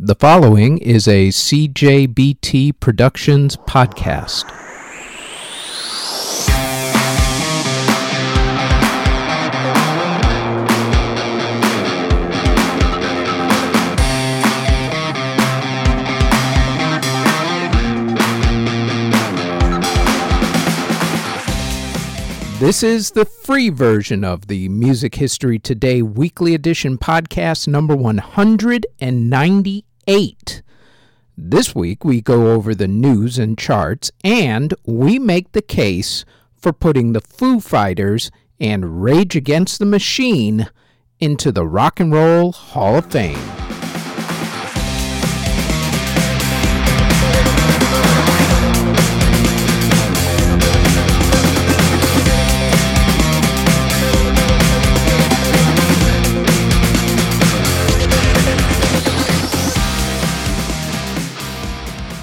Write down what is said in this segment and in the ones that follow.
The following is a CJBT Productions podcast. This is the free version of the Music History Today Weekly Edition podcast number 198. This week we go over the news and charts, and we make the case for putting the Foo Fighters and Rage Against the Machine into the Rock and Roll Hall of Fame.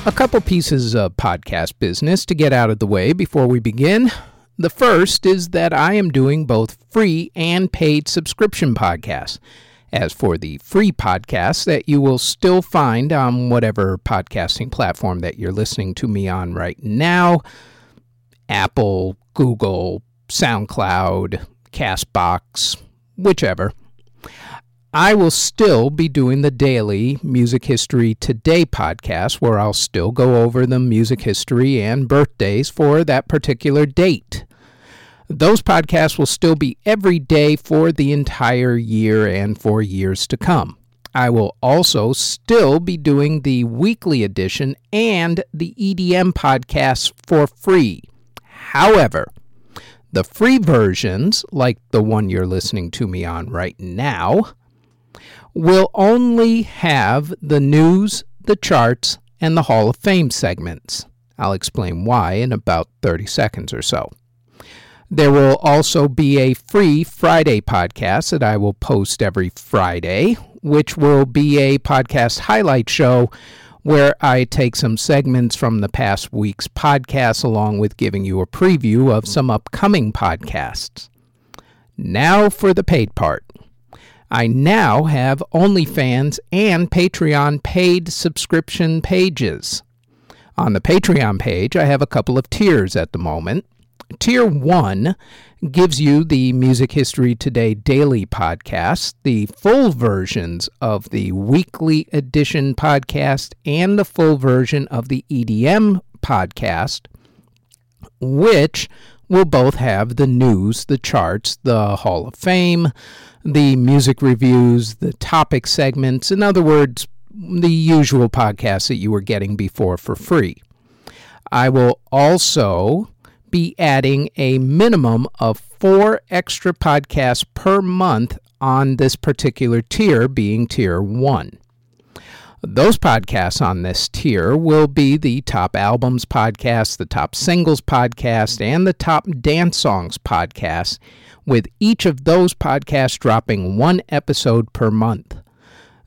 A couple pieces of podcast business to get out of the way before we begin. The first is that I am doing both free and paid subscription podcasts. As for the free podcasts that you will still find on whatever podcasting platform that you're listening to me on right now Apple, Google, SoundCloud, Castbox, whichever. I will still be doing the daily Music History Today podcast where I'll still go over the music history and birthdays for that particular date. Those podcasts will still be every day for the entire year and for years to come. I will also still be doing the weekly edition and the EDM podcasts for free. However, the free versions, like the one you're listening to me on right now, will only have the news, the charts, and the Hall of Fame segments. I'll explain why in about 30 seconds or so. There will also be a free Friday podcast that I will post every Friday, which will be a podcast highlight show where I take some segments from the past week's podcasts along with giving you a preview of some upcoming podcasts. Now for the paid part. I now have OnlyFans and Patreon paid subscription pages. On the Patreon page, I have a couple of tiers at the moment. Tier 1 gives you the Music History Today daily podcast, the full versions of the weekly edition podcast, and the full version of the EDM podcast, which will both have the news, the charts, the Hall of Fame, the music reviews, the topic segments, in other words, the usual podcasts that you were getting before for free. I will also be adding a minimum of four extra podcasts per month on this particular tier, being tier one. Those podcasts on this tier will be the Top Albums podcast, the Top Singles podcast, and the Top Dance Songs podcast, with each of those podcasts dropping one episode per month.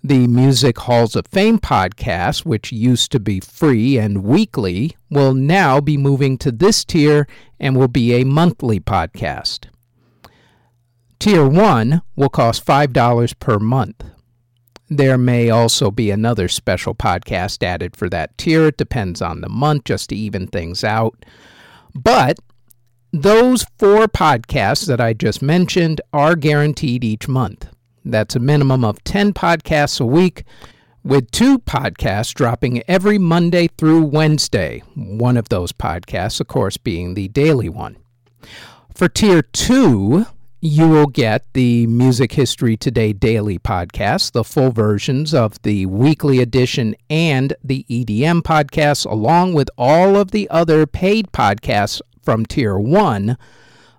The Music Halls of Fame podcast, which used to be free and weekly, will now be moving to this tier and will be a monthly podcast. Tier 1 will cost $5 per month. There may also be another special podcast added for that tier. It depends on the month, just to even things out. But those four podcasts that I just mentioned are guaranteed each month. That's a minimum of 10 podcasts a week, with two podcasts dropping every Monday through Wednesday. One of those podcasts, of course, being the daily one. For tier two, you will get the Music History Today daily podcast, the full versions of the weekly edition and the EDM podcasts, along with all of the other paid podcasts from Tier 1,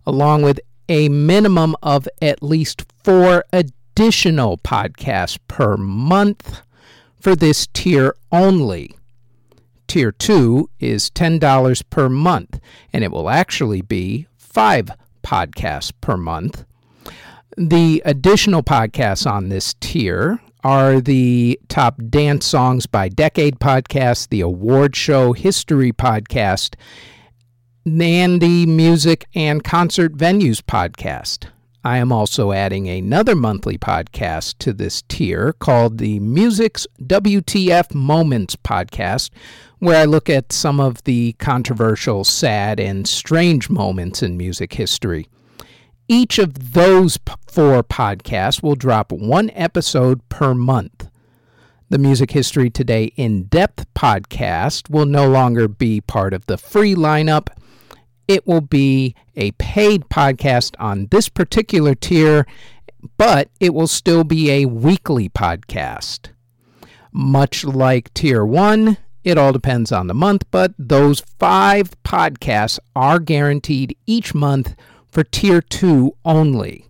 along with a minimum of at least four additional podcasts per month for this tier only. Tier 2 is $10 per month, and it will actually be five podcasts per month. The additional podcasts on this tier are the top dance songs by decade podcast, the award show history podcast, and the music and concert venues podcast. I am also adding another monthly podcast to this tier called the Music's WTF Moments podcast, where I look at some of the controversial, sad, and strange moments in music history. Each of those four podcasts will drop one episode per month. The Music History Today In Depth podcast will no longer be part of the free lineup it will be a paid podcast on this particular tier, but it will still be a weekly podcast. Much like tier one, it all depends on the month, but those five podcasts are guaranteed each month for tier two only.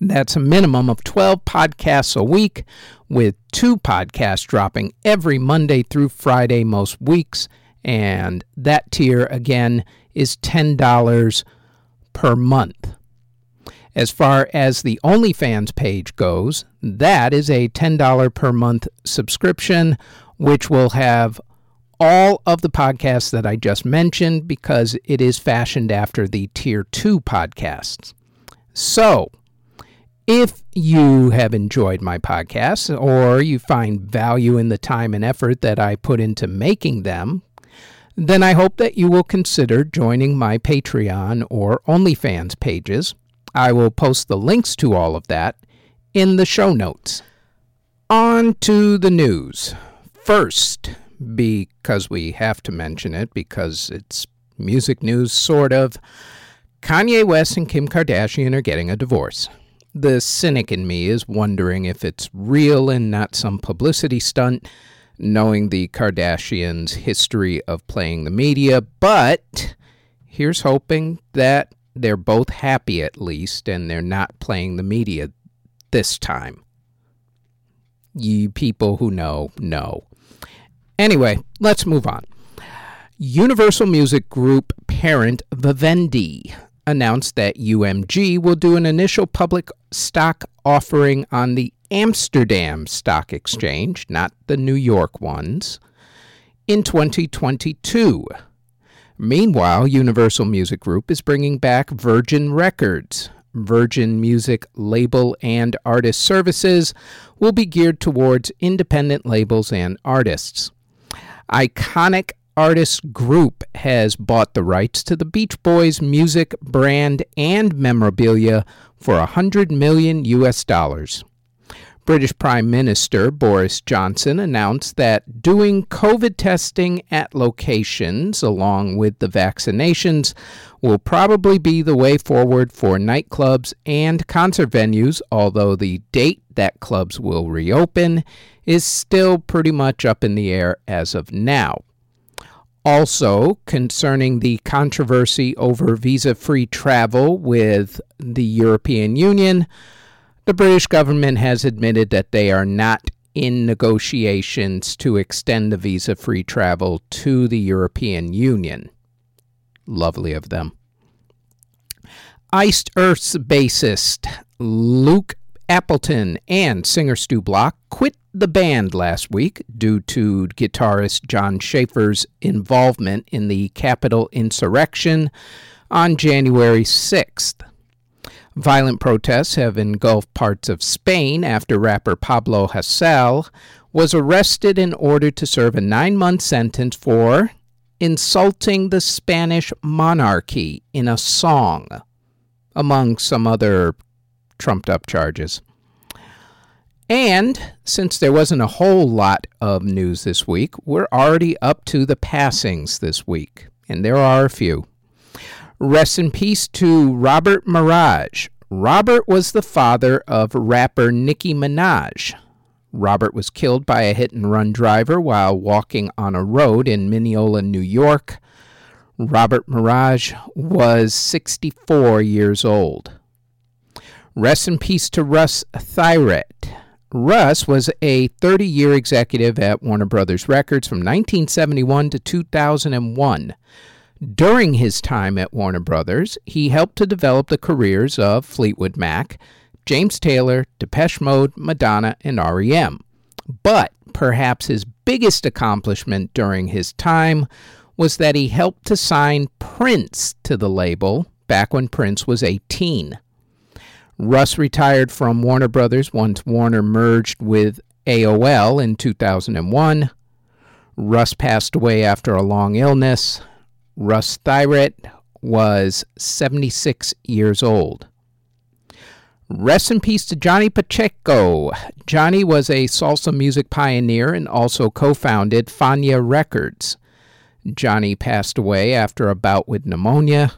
That's a minimum of 12 podcasts a week, with two podcasts dropping every Monday through Friday most weeks. And that tier, again, is $10 per month. As far as the OnlyFans page goes, that is a $10 per month subscription, which will have all of the podcasts that I just mentioned because it is fashioned after the Tier 2 podcasts. So, if you have enjoyed my podcasts or you find value in the time and effort that I put into making them, then I hope that you will consider joining my Patreon or OnlyFans pages. I will post the links to all of that in the show notes. On to the news. First, because we have to mention it because it's music news, sort of, Kanye West and Kim Kardashian are getting a divorce. The cynic in me is wondering if it's real and not some publicity stunt knowing the Kardashians' history of playing the media, but here's hoping that they're both happy at least and they're not playing the media this time. You people who know, know. Anyway, let's move on. Universal Music Group parent Vivendi announced that UMG will do an initial public stock offering on the Amsterdam Stock Exchange, not the New York ones, in 2022. Meanwhile, Universal Music Group is bringing back Virgin Records. Virgin Music label and artist services will be geared towards independent labels and artists. Iconic Artist Group has bought the rights to the Beach Boys music brand and memorabilia for 100 million US dollars. British Prime Minister Boris Johnson announced that doing COVID testing at locations along with the vaccinations will probably be the way forward for nightclubs and concert venues, although the date that clubs will reopen is still pretty much up in the air as of now. Also, concerning the controversy over visa free travel with the European Union, the British government has admitted that they are not in negotiations to extend the visa free travel to the European Union. Lovely of them. Iced Earth's bassist Luke Appleton and singer Stu Block quit the band last week due to guitarist Jon Schaffer's involvement in the Capitol insurrection on January 6th. Violent protests have engulfed parts of Spain after rapper Pablo Hasél was arrested in order to serve a nine month sentence for insulting the Spanish monarchy in a song, among some other trumped up charges. And since there wasn't a whole lot of news this week, we're already up to the passings this week, and there are a few. Rest in peace to Robert Maraj. Robert was the father of rapper Nicki Minaj. Robert was killed by a hit and run driver while walking on a road in Mineola, New York. Robert Maraj was 64 years old. Rest in peace to Russ Thyret. Russ was a 30 year executive at Warner Brothers Records from 1971 to 2001. During his time at Warner Brothers, he helped to develop the careers of Fleetwood Mac, James Taylor, Depeche Mode, Madonna, and REM. But perhaps his biggest accomplishment during his time was that he helped to sign Prince to the label back when Prince was 18. Russ retired from Warner Brothers once Warner merged with AOL in 2001. Russ passed away after a long illness. Russ Thyret was 76 years old. Rest in peace to Johnny Pacheco. Johnny was a salsa music pioneer and also co founded Fania Records. Johnny passed away after a bout with pneumonia.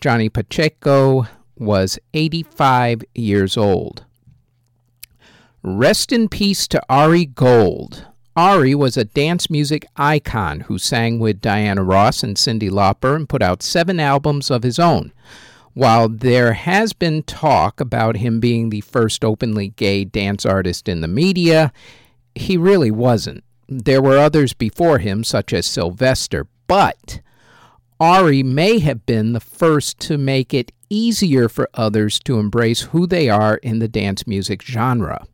Johnny Pacheco was 85 years old. Rest in peace to Ari Gold. Ari was a dance music icon who sang with Diana Ross and Cyndi Lauper and put out seven albums of his own. While there has been talk about him being the first openly gay dance artist in the media, he really wasn't. There were others before him, such as Sylvester, but Ari may have been the first to make it easier for others to embrace who they are in the dance music genre.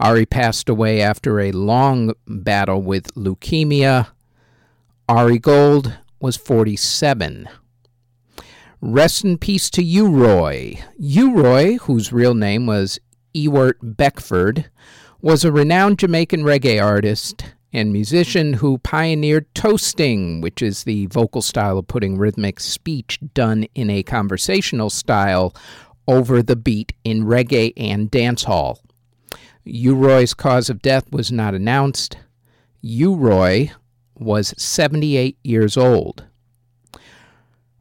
Ari passed away after a long battle with leukemia. Ari Gold was 47. Rest in peace to U-Roy. U-Roy, whose real name was Ewart Beckford, was a renowned Jamaican reggae artist and musician who pioneered toasting, which is the vocal style of putting rhythmic speech done in a conversational style over the beat in reggae and dancehall. U-Roy's cause of death was not announced. U-Roy was 78 years old.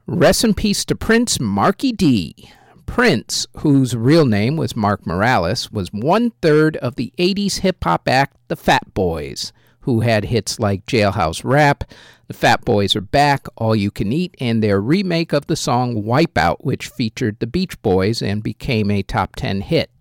Rest in peace to Prince Marky D. Prince, whose real name was Mark Morales, was one third of the 80s hip hop act The Fat Boys, who had hits like Jailhouse Rap, The Fat Boys Are Back, All You Can Eat, and their remake of the song Wipeout, which featured the Beach Boys and became a top 10 hit.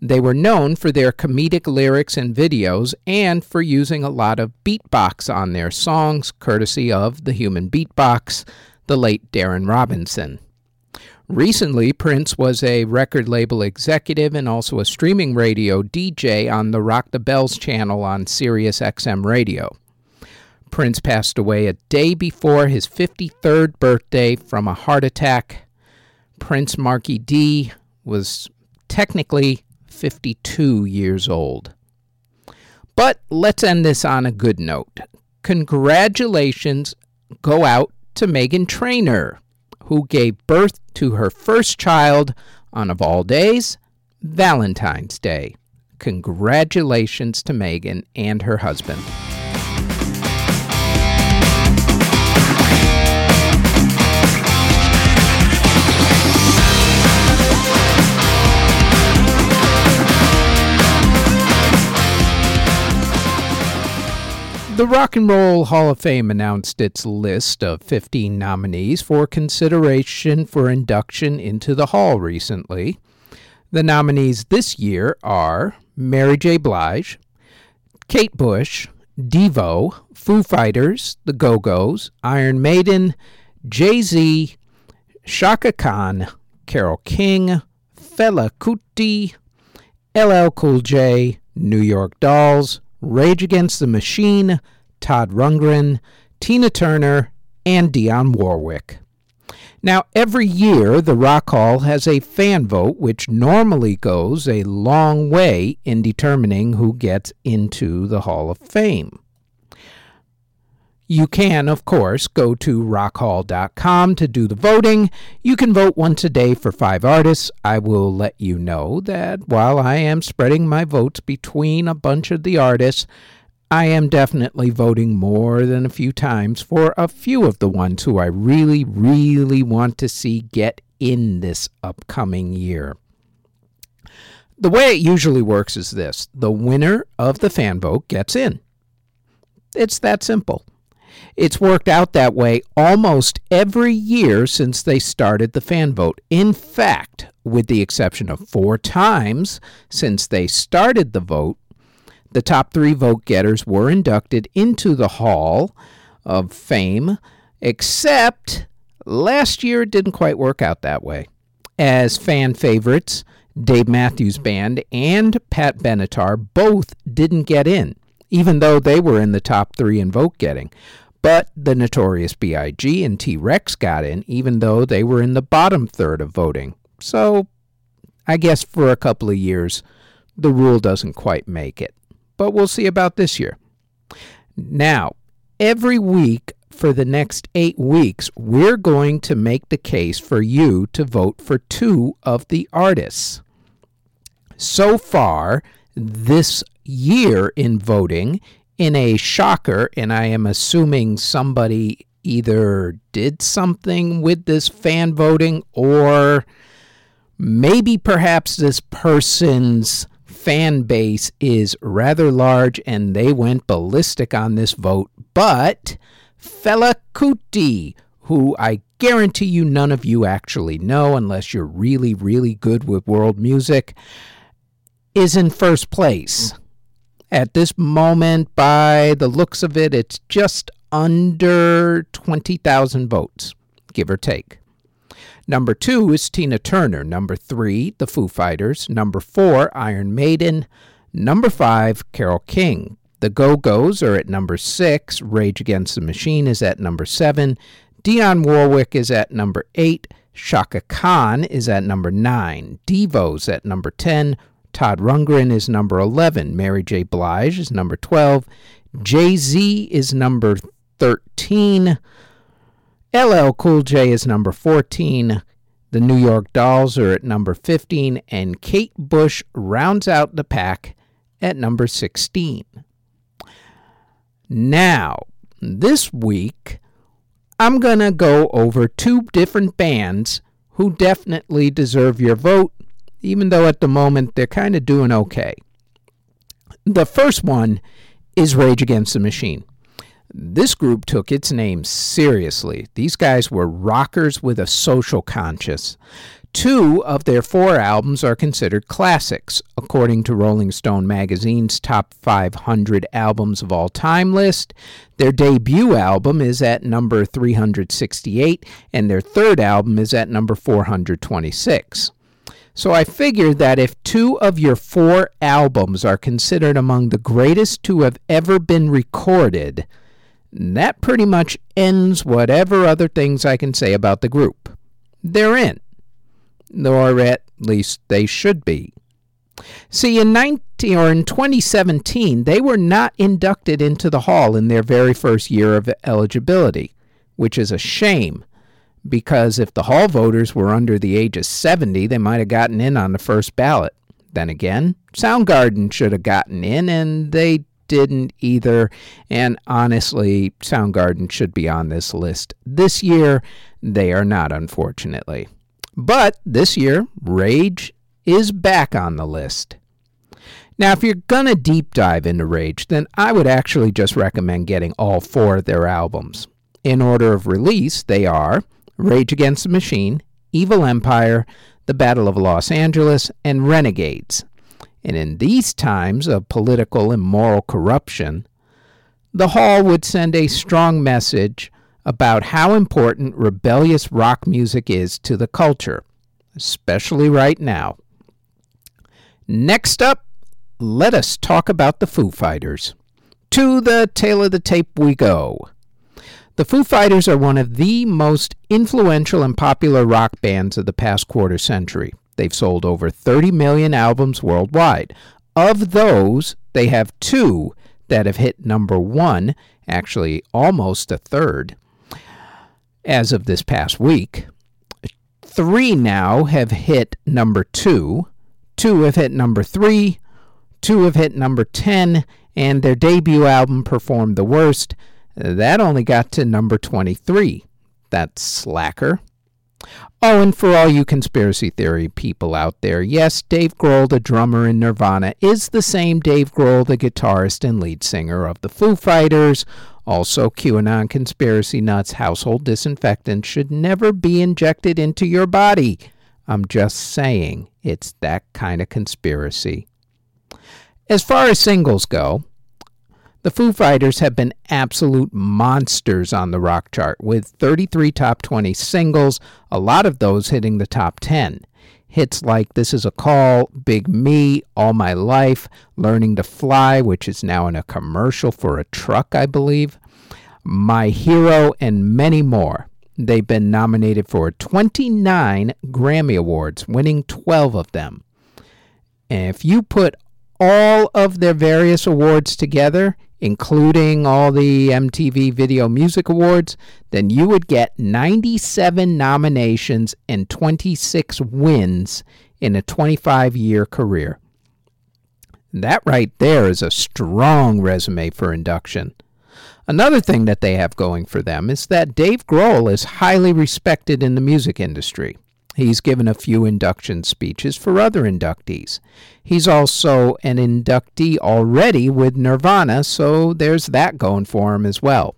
They were known for their comedic lyrics and videos and for using a lot of beatbox on their songs, courtesy of the human beatbox, the late Darren Robinson. Recently, Prince was a record label executive and also a streaming radio DJ on the Rock the Bells channel on Sirius XM Radio. Prince passed away a day before his 53rd birthday from a heart attack. Prince Marky D was technically 52 years old. But let's end this on a good note. Congratulations go out to Meghan Trainor, who gave birth to her first child on, of all days, Valentine's Day. Congratulations to Megan and her husband. The Rock and Roll Hall of Fame announced its list of 15 nominees for consideration for induction into the Hall recently. The nominees this year are Mary J. Blige, Kate Bush, Devo, Foo Fighters, The Go Go's, Iron Maiden, Jay Z, Chaka Khan, Carole King, Fela Kuti, LL Cool J, New York Dolls, Rage Against the Machine, Todd Rundgren, Tina Turner, and Dionne Warwick. Now, every year, the Rock Hall has a fan vote, which normally goes a long way in determining who gets into the Hall of Fame. You can, of course, go to rockhall.com to do the voting. You can vote once a day for five artists. I will let you know that while I am spreading my votes between a bunch of the artists, I am definitely voting more than a few times for a few of the ones who I really, really want to see get in this upcoming year. The way it usually works is this the winner of the fan vote gets in. It's that simple. It's worked out that way almost every year since they started the fan vote. In fact, with the exception of four times since they started the vote, the top three vote getters were inducted into the Hall of Fame, except last year it didn't quite work out that way. As fan favorites, Dave Matthews Band and Pat Benatar both didn't get in, even though they were in the top three in vote getting. But the Notorious B.I.G. and T Rex got in, even though they were in the bottom third of voting. So I guess for a couple of years, the rule doesn't quite make it. But we'll see about this year. Now, every week for the next eight weeks, we're going to make the case for you to vote for two of the artists. So far, this year in voting, in a shocker, and I am assuming somebody either did something with this fan voting or maybe perhaps this person's fan base is rather large and they went ballistic on this vote. But Fela Kuti, who I guarantee you none of you actually know unless you're really, really good with world music, is in first place. At this moment, by the looks of it, it's just under 20,000 votes, give or take. Number two is Tina Turner. Number three, The Foo Fighters. Number four, Iron Maiden. Number five, Carole King. The Go Go's are at number six. Rage Against the Machine is at number seven. Dionne Warwick is at number eight. Chaka Khan is at number nine. Devo's at number 10. Todd Rundgren is number 11. Mary J. Blige is number 12. Jay Z is number 13. LL Cool J is number 14. The New York Dolls are at number 15. And Kate Bush rounds out the pack at number 16. Now, this week, I'm going to go over two different bands who definitely deserve your vote even though at the moment they're kind of doing okay. The first one is Rage Against the Machine. This group took its name seriously. These guys were rockers with a social conscience. Two of their four albums are considered classics, according to Rolling Stone magazine's top 500 albums of all time list. Their debut album is at number 368, and their third album is at number 426. So I figured that if two of your four albums are considered among the greatest to have ever been recorded, that pretty much ends whatever other things I can say about the group. They're in, or at least they should be. See, in 19 or in 2017, they were not inducted into the hall in their very first year of eligibility, which is a shame because if the hall voters were under the age of 70, they might have gotten in on the first ballot. Then again, Soundgarden should have gotten in, and they didn't either. And honestly, Soundgarden should be on this list. This year, they are not, unfortunately. But this year, Rage is back on the list. Now, if you're going to deep dive into Rage, then I would actually just recommend getting all four of their albums. In order of release, they are Rage Against the Machine, Evil Empire, The Battle of Los Angeles, and Renegades. And in these times of political and moral corruption, the Hall would send a strong message about how important rebellious rock music is to the culture, especially right now. Next up, let us talk about the Foo Fighters. To the tale of the tape we go. The Foo Fighters are one of the most influential and popular rock bands of the past quarter century. They've sold over 30 million albums worldwide. Of those, they have two that have hit number one, actually almost a third, as of this past week. Three now have hit number two, two have hit number three, two have hit number 10, and their debut album performed the worst that only got to number 23. That's slacker. Oh, and for all you conspiracy theory people out there, yes, Dave Grohl, the drummer in Nirvana, is the same Dave Grohl, the guitarist and lead singer of the Foo Fighters. Also, QAnon conspiracy nuts household disinfectant should never be injected into your body. I'm just saying, it's that kind of conspiracy. As far as singles go, the Foo Fighters have been absolute monsters on the rock chart, with 33 top 20 singles, a lot of those hitting the top 10. Hits like This Is a Call, Big Me, All My Life, Learning to Fly, which is now in a commercial for a truck, I believe, My Hero, and many more. they've been nominated for 29 Grammy Awards, winning 12 of them. And if you put all of their various awards together, including all the MTV Video Music Awards, then you would get 97 nominations and 26 wins in a 25 year career. That right there is a strong resume for induction. Another thing that they have going for them is that Dave Grohl is highly respected in the music industry. He's given a few induction speeches for other inductees. He's also an inductee already with Nirvana, so there's that going for him as well.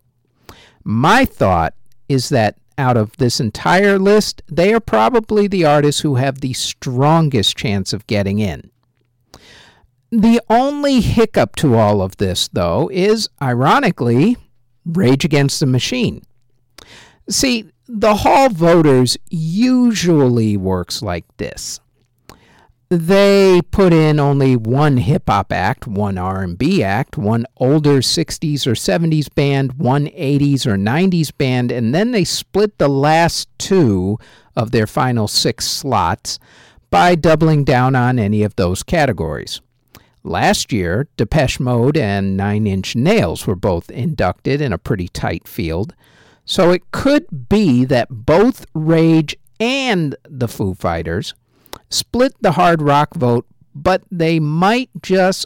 My thought is that out of this entire list, they are probably the artists who have the strongest chance of getting in. The only hiccup to all of this, though, is ironically Rage Against the Machine. See, the hall voters usually works like this they put in only one hip hop act, one R&B act, one older 60s or 70s band, one 80s or 90s band, and then they split the last two of their final 6 slots by doubling down on any of those categories. Last year, Depeche Mode and Nine Inch Nails were both inducted in a pretty tight field. So it could be that both Rage and the Foo Fighters split the hard rock vote, but they might just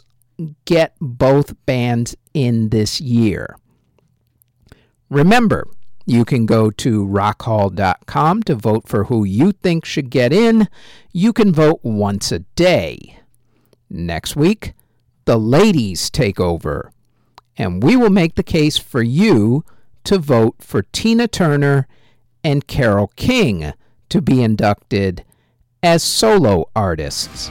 get both bands in this year. Remember, you can go to rockhall.com to vote for who you think should get in. You can vote once a day. Next week, the ladies take over, and we will make the case for you to vote for Tina Turner and Carole King to be inducted as solo artists.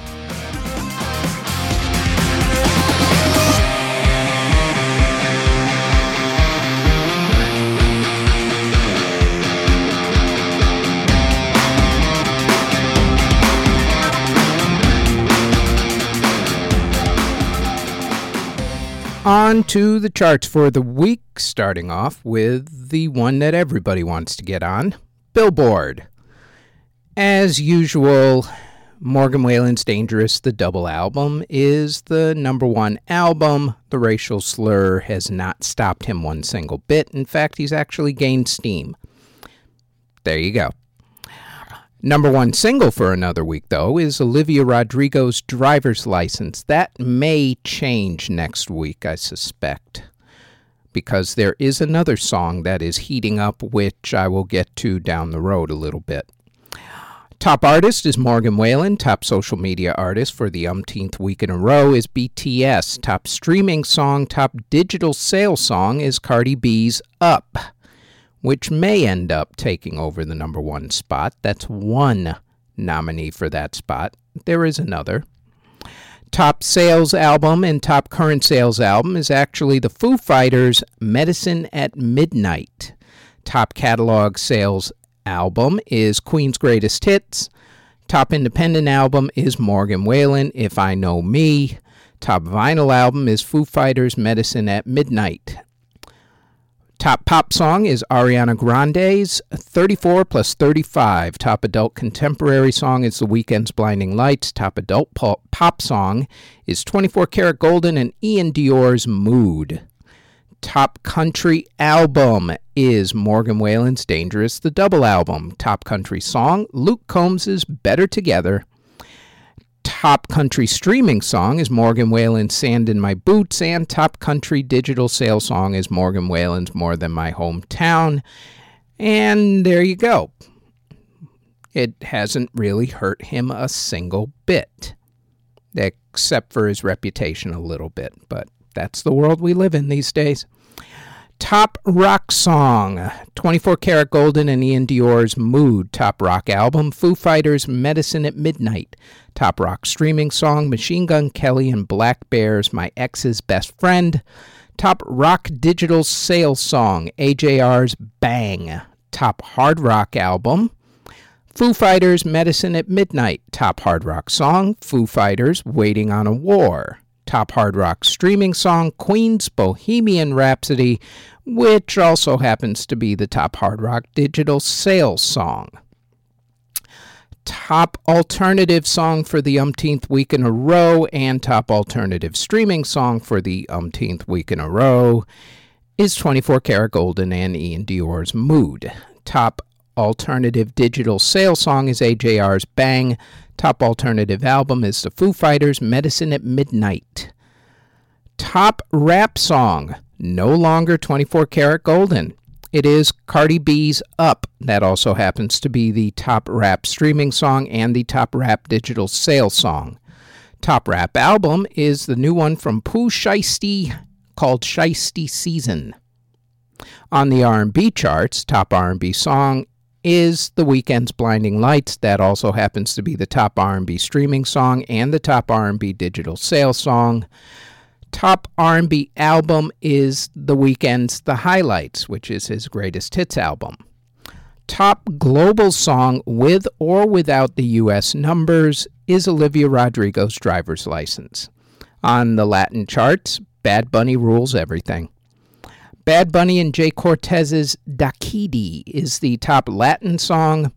On to the charts for the week, starting off with the one that everybody wants to get on Billboard. As usual, Morgan Wallen's Dangerous, the double album, is the number one album. The racial slur has not stopped him one single bit. In fact, he's actually gained steam. There you go. Number one single for another week, though, is Olivia Rodrigo's Driver's License. That may change next week, I suspect, because there is another song that is heating up, which I will get to down the road a little bit. Top artist is Morgan Wallen. Top social media artist for the umpteenth week in a row is BTS. Top streaming song, top digital sales song is Cardi B's Up which may end up taking over the number one spot. That's one nominee for that spot. There is another. Top sales album and top current sales album is actually the Foo Fighters' Medicine at Midnight. Top catalog sales album is Queen's Greatest Hits. Top independent album is Morgan Wallen, If I Know Me. Top vinyl album is Foo Fighters' Medicine at Midnight. Top pop song is Ariana Grande's 34 plus 35. Top adult contemporary song is The Weeknd's Blinding Lights. Top adult pop song is 24kGoldn and iann dior's Mood. Top country album is Morgan Wallen's Dangerous, the double album. Top country song, Luke Combs's Better Together top country streaming song is Morgan Wallen's Sand in My Boots, and top country digital sales song is Morgan Wallen's More Than My Hometown. And there you go. It hasn't really hurt him a single bit, except for his reputation a little bit, but that's the world we live in these days. Top rock song 24kGoldn and iann dior's Mood. Top rock album Foo Fighters' Medicine at Midnight. Top rock streaming song Machine Gun Kelly and blackbear's My Ex's Best Friend. Top rock digital sales song AJR's Bang. Top hard rock album Foo Fighters' Medicine at Midnight. Top hard rock song Foo Fighters' Waiting on a War top hard rock streaming song, Queen's Bohemian Rhapsody, which also happens to be the top hard rock digital sales song. Top alternative song for the umpteenth week in a row and top alternative streaming song for the umpteenth week in a row is 24kGoldn and iann dior's Mood. Top alternative digital sales song is AJR's Bang. Top alternative album is the Foo Fighters' Medicine at Midnight. Top rap song, no longer 24kGoldn. It is Cardi B's Up. That also happens to be the top rap streaming song and the top rap digital sales song. Top rap album is the new one from Pooh Shiesty called Shiesty Season. On the R&B charts, top R&B song is The Weeknd's Blinding Lights. That also happens to be the top R&B streaming song and the top R&B digital sales song. Top R&B album is The Weeknd's The Highlights, which is his greatest hits album. Top global song with or without the US numbers is Olivia Rodrigo's Driver's License. On the Latin charts, Bad Bunny rules everything. Bad Bunny and Jhay Cortez's Dákiti is the top Latin song,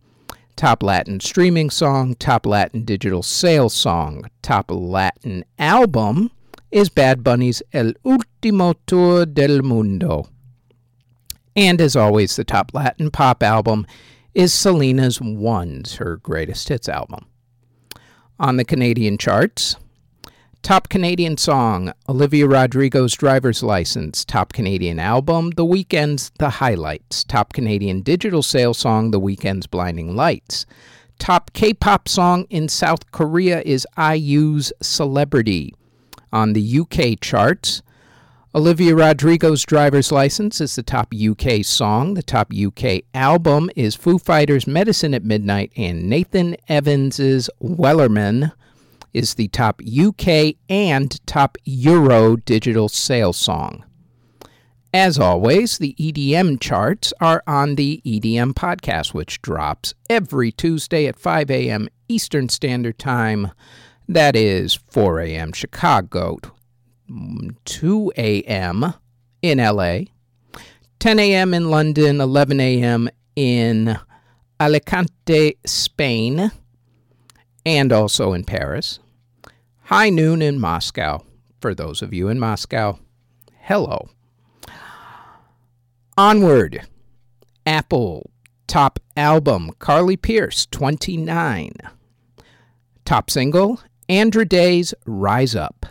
top Latin streaming song, top Latin digital sales song. Top Latin album is Bad Bunny's El Último Tour del Mundo. And as always, the top Latin pop album is Selena's Ones, her greatest hits album. On the Canadian charts, Top Canadian Song, Olivia Rodrigo's Driver's License. Top Canadian Album, The Weeknd's The Highlights. Top Canadian Digital Sales Song, The Weeknd's Blinding Lights. Top K pop song in South Korea is IU's Celebrity. On the UK charts, Olivia Rodrigo's Driver's License is the top UK song. The top UK album is Foo Fighters' Medicine at Midnight and Nathan Evans's Wellerman is the top UK and top Euro digital sales song. As always, the EDM charts are on the EDM podcast, which drops every Tuesday at 5 a.m. Eastern Standard Time. That is 4 a.m. Chicago, 2 a.m. in LA, 10 a.m. in London, 11 a.m. in Alicante, Spain, and also in Paris. High noon in Moscow. For those of you in Moscow, hello. Onward. Apple. Top album Carly Pearce, 29. Top single Andra Day's Rise Up.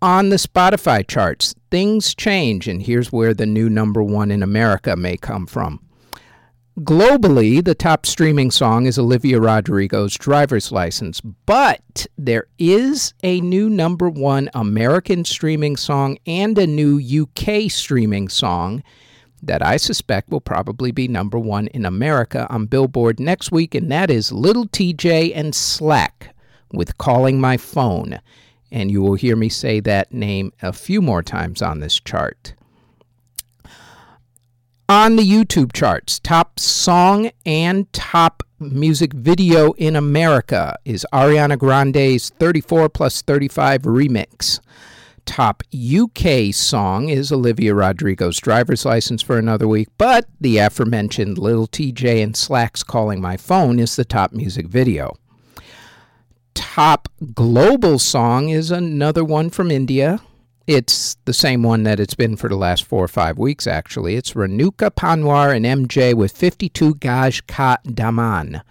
On the Spotify charts, things change, and here's where the new number one in America may come from. Globally, the top streaming song is Olivia Rodrigo's Driver's License, but there is a new number one American streaming song and a new UK streaming song that I suspect will probably be number one in America on Billboard next week, and that is Little TJ and Slack with Calling My Phone. And you will hear me say that name a few more times on this chart. On the YouTube charts, top song and top music video in America is Ariana Grande's 34 plus 35 remix. Top UK song is Olivia Rodrigo's Driver's License for Another Week, but the aforementioned Little TJ and Slack's Calling My Phone is the top music video. Top global song is another one from India, it's the same one that it's been for the last four or five weeks, actually. It's Renuka Panwar and MJ with 52 Gaj Ka Daman.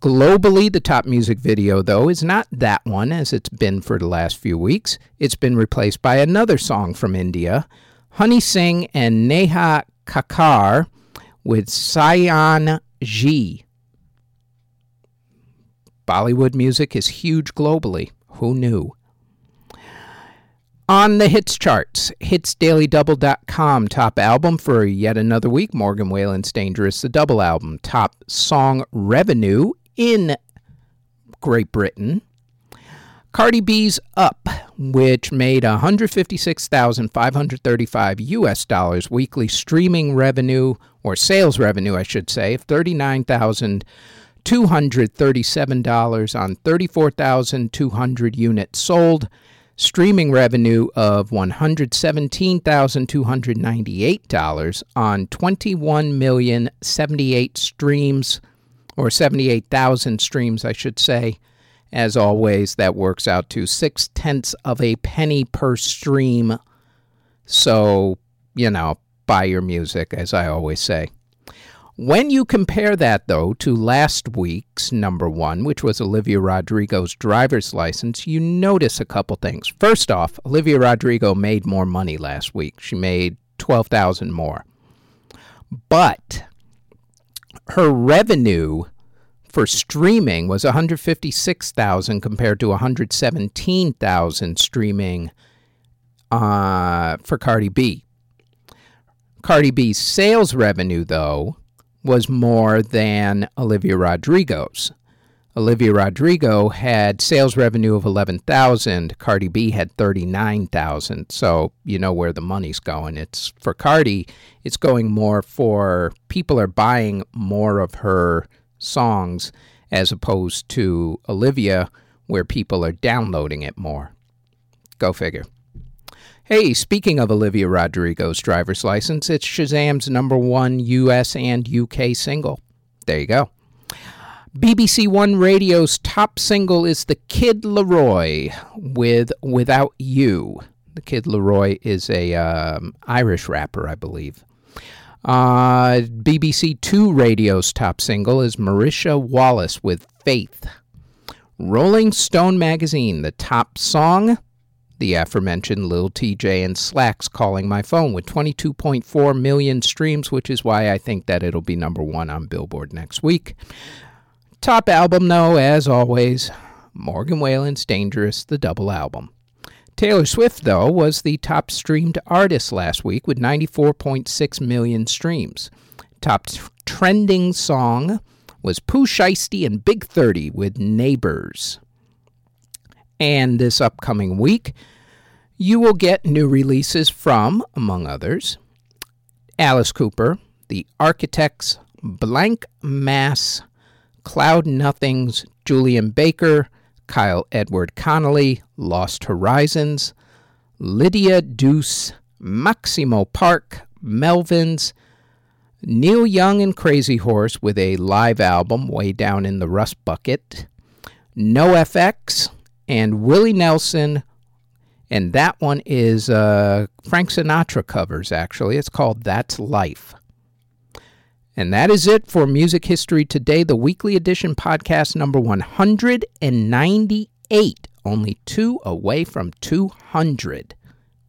Globally, the top music video, though, is not that one as it's been for the last few weeks. It's been replaced by another song from India, Honey Singh and Neha Kakkar with Saiyaan Ji. Bollywood music is huge globally. Who knew? On the hits charts, hitsdailydouble.com top album for yet another week. Morgan Wallen's Dangerous, the double album. Top song revenue in Great Britain. Cardi B's Up, which made 156,535 US dollars weekly streaming revenue or sales revenue, I should say, of 39,000 $237 on 34,200 units sold, streaming revenue of $117,298 on 21,078 streams, or 78,000 streams, I should say. As always, that works out to six tenths of a penny per stream. So, you know, buy your music, as I always say. When you compare that, though, to last week's number one, which was Olivia Rodrigo's driver's license, you notice a couple things. First off, Olivia Rodrigo made more money last week. She made 12,000 more. But her revenue for streaming was 156,000 compared to 117,000 streaming uh, for Cardi B. Cardi B's sales revenue, though, was more than Olivia Rodrigo's. Olivia Rodrigo had sales revenue of 11,000, Cardi B had 39,000. So, you know where the money's going. It's for Cardi, it's going more for people are buying more of her songs as opposed to Olivia where people are downloading it more. Go figure. Hey, speaking of Olivia Rodrigo's driver's license, it's Shazam's number one US and UK single. There you go. BBC One Radio's top single is The Kid LAROI with Without You. The Kid LAROI is a um, Irish rapper, I believe. Uh, BBC Two Radio's top single is Marisha Wallace with Faith. Rolling Stone Magazine, the top song the aforementioned Lil Tjay and Slack's Calling My Phone with 22.4 million streams, which is why I think that it'll be number one on Billboard next week. Top album, though, as always, Morgan Wallen's Dangerous, the double album. Taylor Swift, though, was the top streamed artist last week with 94.6 million streams. Top t- trending song was Pooh Shiesty and Big 30 with Neighbors. And this upcoming week, you will get new releases from, among others, Alice Cooper, The Architects, Blank Mass, Cloud Nothings, Julien Baker, Kyle Edward Connolly, Lost Horizons, Lydia Deuce, Maximo Park, Melvins, Neil Young and Crazy Horse with a live album way down in the rust bucket, NoFX, and Willie Nelson. And that one is uh, Frank Sinatra covers, actually. It's called That's Life. And that is it for Music History Today, the weekly edition podcast number 198. Only two away from 200.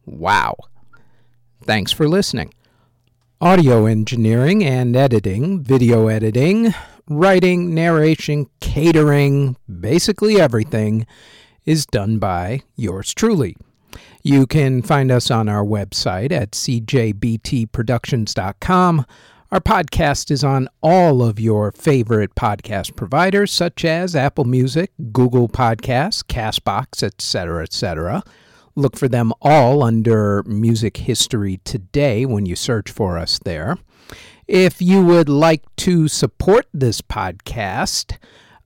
Wow. Thanks for listening. Audio engineering and editing, video editing, writing, narration, catering, basically everything is done by yours truly. You can find us on our website at cjbtproductions.com. Our podcast is on all of your favorite podcast providers, such as Apple Music, Google Podcasts, Castbox, etc., etc. Look for them all under Music History Today when you search for us there. If you would like to support this podcast,